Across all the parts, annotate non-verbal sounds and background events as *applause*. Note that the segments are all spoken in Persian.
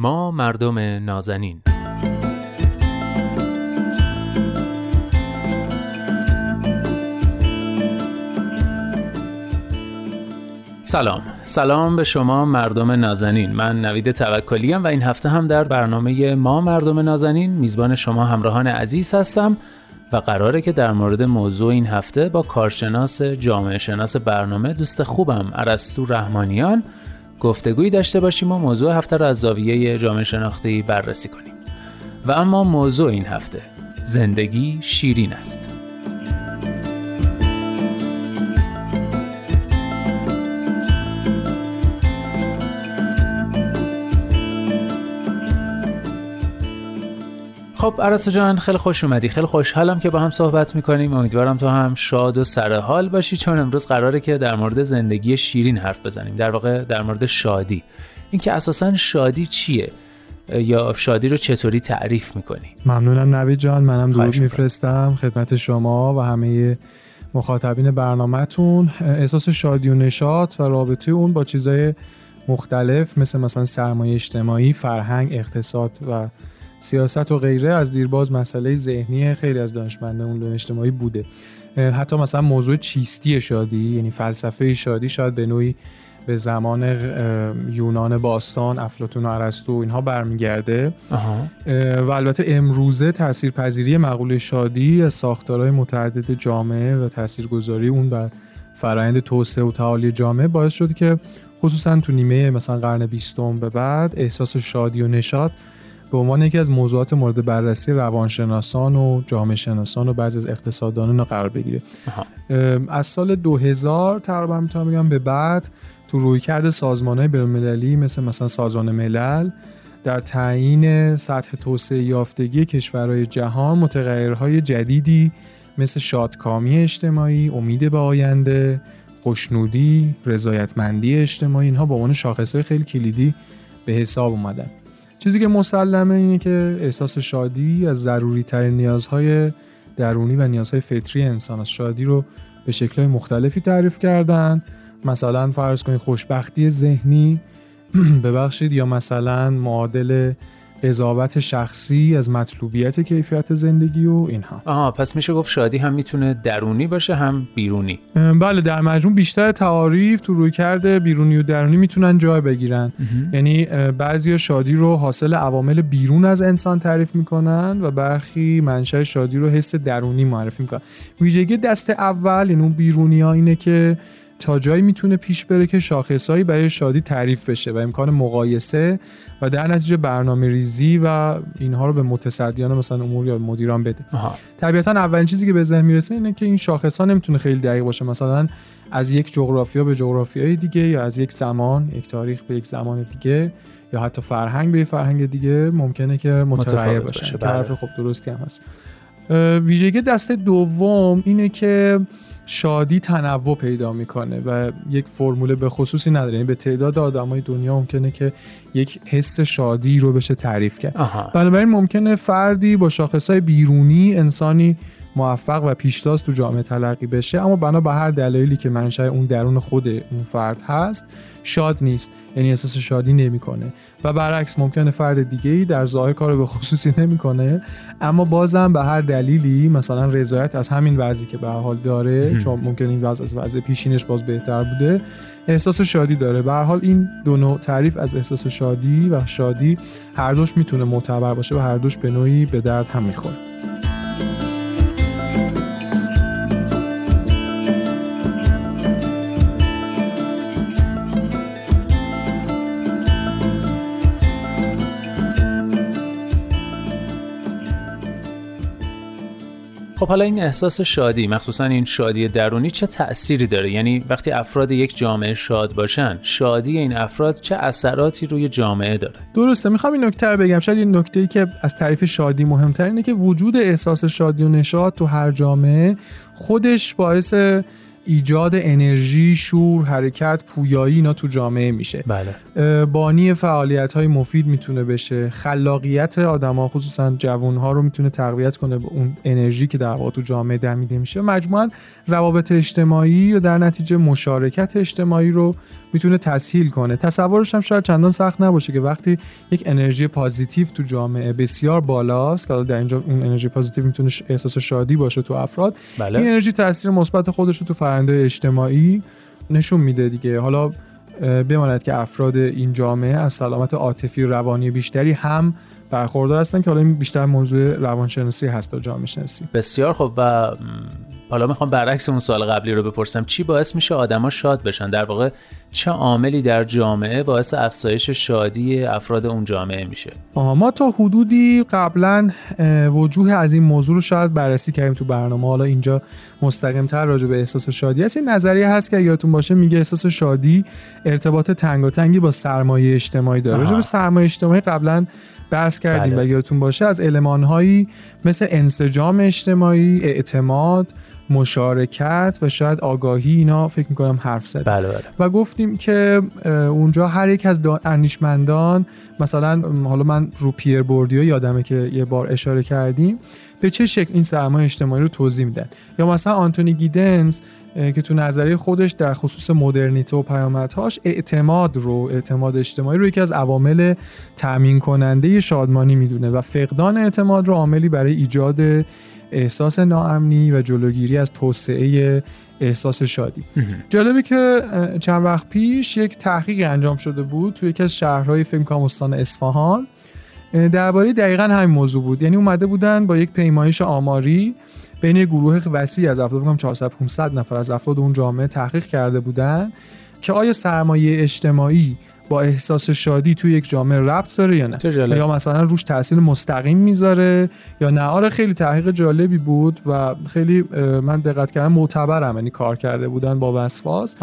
ما مردم نازنین. سلام. سلام به شما مردم نازنین. من نوید توکلی و این هفته هم در برنامه ما مردم نازنین میزبان شما همراهان عزیز هستم و قراره که در مورد موضوع این هفته با کارشناس جامعه شناس برنامه دوست خوبم ارسطو رحمانیان گفتگویی داشته باشیم و موضوع هفته را از زاویه جامعه شناختی بررسی کنیم. و اما موضوع این هفته زندگی شیرین است. خب عرصه جان خیلی خوش اومدی خیلی خوشحالم که با هم صحبت می‌کنیم. امیدوارم تو هم شاد و سر حال باشی. چون امروز قراره که در مورد زندگی شیرین حرف بزنیم. در واقع در مورد شادی. اینکه اساسا شادی چیه؟ یا شادی رو چطوری تعریف می‌کنی؟ ممنونم نوید جان منم درود میفرستم. خدمت شما و همه مخاطبین برنامهتون. احساس شادی و نشاط و رابطه اون با چیزای مختلف مثل مثلا سرمایه اجتماعی، فرهنگ، اقتصاد و سیاست و غیره از دیرباز مسئله ذهنی خیلی از دانشمندان علوم اجتماعی بوده. حتی مثلا موضوع چیستی شادی یعنی فلسفه شادی شاید به نوعی به زمان یونان باستان افلاطون و ارسطو اینها برمیگرده. و البته امروزه تاثیرپذیری مقوله شادی از ساختارهای متعدد جامعه و تاثیرگذاری اون بر فرایند توسعه و تعالی جامعه باعث شد که خصوصا تو نیمه مثلا قرن بیستم به بعد احساس شادی و نشاط به عنوان یکی از موضوعات مورد بررسی روانشناسان و جامعه شناسان و بعضی از اقتصاددانان قرار بگیره از سال 2000 تقریبا می‌تونم بگم به بعد تو رویکرد سازمانهای بین‌المللی مثل مثلا سازمان ملل در تعیین سطح توسعه یافتگی کشورهای جهان متغیرهای جدیدی مثل شادکامی اجتماعی، امید به آینده، خوشنودی، رضایتمندی اجتماعی اینها به عنوان شاخصهای خیلی کلیدی به حساب اومدن. چیزی که مسلمه اینه که احساس شادی از ضروری ترین نیازهای درونی و نیازهای فطری انسان است. شادی رو به شکلهای مختلفی تعریف کردن. مثلا فرض کنید خوشبختی ذهنی *clears throat* ببخشید یا مثلا معادل قضاوت شخصی از مطلوبیت کیفیت زندگی و اینها. آها پس میشه گفت شادی هم می‌تونه درونی باشه هم بیرونی. بله در مجموع بیشتر تعاریف تو روی کرده بیرونی و درونی می‌تونن جای بگیرن. یعنی بعضی شادی رو حاصل عوامل بیرون از انسان تعریف می‌کنن و برخی منشأ شادی رو حس درونی معرفی می‌کنن. ویژگی دست اول این اون بیرونی ها اینه که تا جایی می‌تونه پیش بره که شاخصهایی برای شادی تعریف بشه و امکان مقایسه و در نتیجه برنامه ریزی و اینها رو به متصدیان مثلا امور یا مدیران بده. طبیعتا اولین چیزی که به ذهن می‌رسه اینه که این شاخص ها نمی‌تونه خیلی دقیق باشه. مثلا از یک جغرافیا به جغرافیای دیگه یا از یک زمان یک تاریخ به یک زمان دیگه یا حتی فرهنگ به فرهنگ دیگه ممکنه که متغیر باشه. طرف بله. خب درستی هم هست. ویژگی دست دوم اینه که شادی تنوع پیدا می‌کنه و یک فرمول به خصوصی نداره. یعنی به تعداد آدمای دنیا ممکنه که یک حس شادی رو بشه تعریف کرد. بنابراین ممکنه فردی با شاخصهای بیرونی انسانی موفق و پیشتاز تو جامعه تلقی بشه. اما بنا به هر دلایلی که منشأ اون درون خود اون فرد هست شاد نیست. یعنی احساس شادی نمی‌کنه. و برعکس ممکنه فرد دیگه ای در ظاهر کارو به خصوصی نمی‌کنه. اما بازم به هر دلیلی مثلا رضایت از همین وضعی که به حال داره چون ممکن این وضع از وضع پیشینش باز بهتر بوده احساس شادی داره. به حال این دو نوع تعریف از احساس شادی و شادی هر دوش می‌تونه معتبر باشه و هر دوش به نوعی به درد هم می‌خوره. خب حالا این احساس شادی مخصوصا این شادی درونی چه تأثیری داره؟ یعنی وقتی افراد یک جامعه شاد باشن شادی این افراد چه اثراتی روی جامعه داره؟ درسته می‌خوام این نکته رو بگم. شاید این نکته ای که از تعریف شادی مهمتر اینه که وجود احساس شادی و نشاط تو هر جامعه خودش باعث ایجاد انرژی شور حرکت پویایی اینا تو جامعه میشه بله. بانی فعالیت های مفید می‌تونه بشه خلاقیت آدما خصوصا جوان ها رو می‌تونه تقویت کنه به اون انرژی که در واقع تو جامعه دمیده میشه مجموعا روابط اجتماعی و در نتیجه مشارکت اجتماعی رو می‌تونه تسهیل کنه تصورش هم شاید چندان سخت نباشه که وقتی یک انرژی پازیتیو تو جامعه بسیار بالاست که در اینجا اون انرژی پازیتیو می‌تونه احساس شادی باشه تو افراد بله. این انرژی تاثیر مثبت خودش رو تو فرآیند اجتماعی نشون میده دیگه. حالا بماند که افراد این جامعه از سلامت عاطفی روانی بیشتری هم برخوردار هستن که حالا این بیشتر موضوع روانشناسی هست تا جامعه شناسی بسیار خب و حالا می‌خوام برعکس اون سال قبلی رو بپرسم. چی باعث میشه آدما شاد بشن؟ در واقع چه عاملی در جامعه باعث افزایش شادی افراد اون جامعه میشه؟ آها ما تا حدودی قبلا وجوه از این موضوع رو شاید بررسی کردیم تو برنامه. حالا اینجا مستقیم تر راجع به احساس شادی هست. این نظریه هست که یادتون باشه میگه احساس شادی ارتباط تنگاتنگی با سرمایه اجتماعی داره. راجع به سرمایه اجتماعی قبلا بحث کردیم بله. و یادتون باشه از المانهایی مثل انسجام اجتماعی اعتماد مشارکت و شاید آگاهی اینا فکر می‌کنم حرف زد بله بله. و گفتیم که اونجا هر یک از انیشمندان مثلا حالا من رو پیر بوردیو یادمه که یه بار اشاره کردیم به چه شکل این سرمایه اجتماعی رو توضیح میدن یا مثلا آنتونی گیدنز که تو نظریه خودش در خصوص مدرنیته و پیامدهاش اعتماد رو اعتماد اجتماعی رو یکی از عوامل تأمین کننده شادمانی می‌دونه و فقدان اعتماد رو عاملی برای ایجاد احساس ناامنی و جلوگیری از توسعه احساس شادی. جالبه که چند وقت پیش یک تحقیق انجام شده بود توی یکی از شهرهای فکر کنم استان اصفهان. درباره دقیقا همین موضوع بود. یعنی اومده بودن با یک پیمایش آماری بین یک گروه وسیع از افراد فکر 400 500 نفر از افراد اون جامعه تحقیق کرده بودن که آیا سرمایه اجتماعی با احساس شادی توی یک جامعه ربط داره یا نه؟ یا مثلا روش تاثیر مستقیم می‌ذاره؟ یا نه؟ آره خیلی تحقیق جالبی بود و خیلی من دقت کردم معتبرم یعنی کار کرده بودن با وسواس.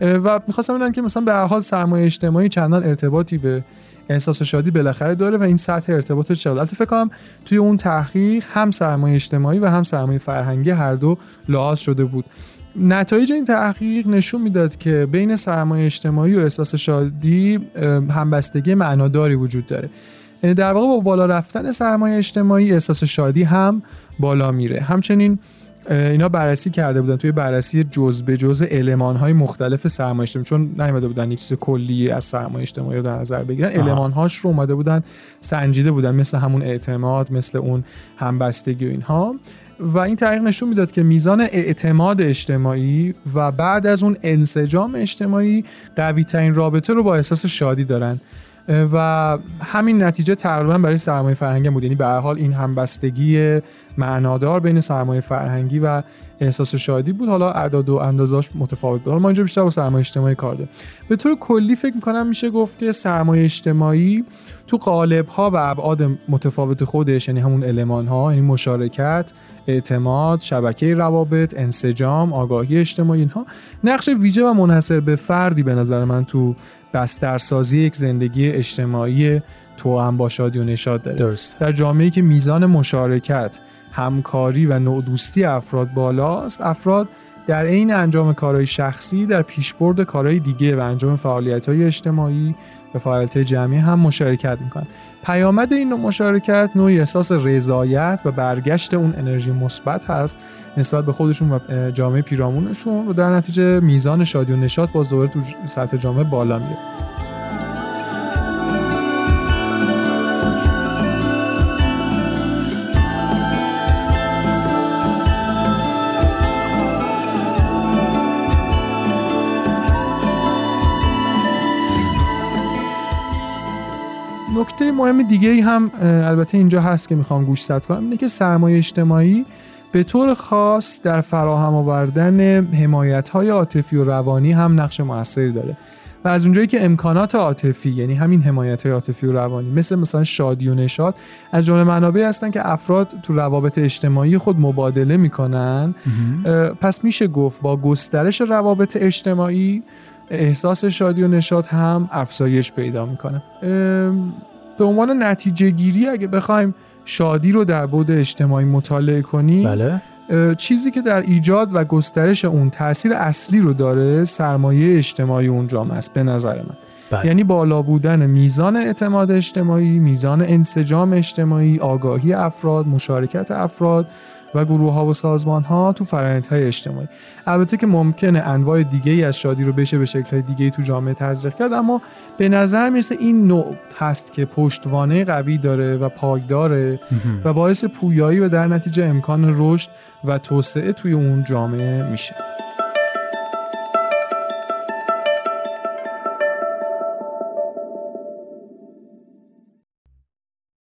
و می‌خواستم بگم که مثلا به هر حال سرمایه اجتماعی چندان ارتباطی به احساس شادی بالاخره داره و این سطح ارتباطش چقدر البته فکر کنم توی اون تحقیق هم سرمایه اجتماعی و هم سرمایه فرهنگی هر دو لحاظ شده بود. نتایج این تحقیق نشون می‌داد که بین سرمایه اجتماعی و احساس شادی همبستگی معناداری وجود داره. در واقع با بالا رفتن سرمایه اجتماعی احساس شادی هم بالا میره. همچنین اینا بررسی کرده بودن توی بررسی جز به جز علمان های مختلف سرمایه اجتماعی چون نیومده بودن یک چیز کلی از سرمایه اجتماعی رو در نظر بگیرن. علمان هاش رو اومده بودن سنجیده بودن مثل همون اعتماد مثل اون همبستگی و اینها. و این تحقیق نشون می‌داد که میزان اعتماد اجتماعی و بعد از اون انسجام اجتماعی قوی ترین رابطه رو با احساس شادی دارن. و همین نتیجه تقریبا برای سرمایه فرهنگی بود. یعنی به هر حال این همبستگی معنادار بین سرمایه فرهنگی و احساس شادی بود. حالا اعداد و اندازاش متفاوت بود. ما اینجا بیشتر با سرمایه اجتماعی کار داریم. به طور کلی فکر می‌کنم میشه گفت که سرمایه اجتماعی تو قالب ها و ابعاد متفاوت خودش یعنی همون المان ها یعنی مشارکت اعتماد شبکه روابط انسجام آگاهی اجتماعی اینها نقش ویژه و منحصر به فردی به نظر من تو بسترسازی یک زندگی اجتماعی تو با شادی و نشاد داره درست. در جامعه که میزان مشارکت همکاری و نوع دوستی افراد بالاست افراد در عین انجام کارهای شخصی در پیشبرد کارهای دیگه و انجام فعالیت‌های اجتماعی و فعالیت جمعی هم مشارکت می‌کنن. پیامد این نوع مشارکت نوعی احساس رضایت و برگشت اون انرژی مثبت هست نسبت به خودشون و جامعه پیرامونشون و در نتیجه میزان شادی و نشاط با تو سطح جامعه بالا میره نکته مهم دیگه ای هم البته اینجا هست که می‌خوام گوشزد کنم اینه که سرمایه اجتماعی به طور خاص در فراهم آوردن حمایت های عاطفی و روانی هم نقش موثری داره. و از اونجایی که امکانات عاطفی یعنی همین حمایت های عاطفی و روانی مثل مثلا شادی و نشاد از جمله منابعی هستن که افراد تو روابط اجتماعی خود مبادله می‌کنن پس میشه گفت با گسترش روابط اجتماعی احساس شادی و نشاد هم افزایش پیدا می‌کنه به عنوان نتیجه گیری اگه بخوایم شادی رو در بود اجتماعی مطالعه کنیم بله. چیزی که در ایجاد و گسترش اون تاثیر اصلی رو داره سرمایه اجتماعی اون جامعه است به نظر من بله. یعنی بالا بودن میزان اعتماد اجتماعی میزان انسجام اجتماعی آگاهی افراد مشارکت افراد و گروه ها و سازمان ها تو فرآیند های اجتماعی. البته که ممکنه انواع دیگه ای از شادی رو بشه به شکل های دیگه ای تو جامعه تزریق کرد اما به نظر می‌رسه این نوع هست که پشتوانه قوی داره و پایداره و باعث پویایی و در نتیجه امکان رشد و توسعه توی اون جامعه میشه.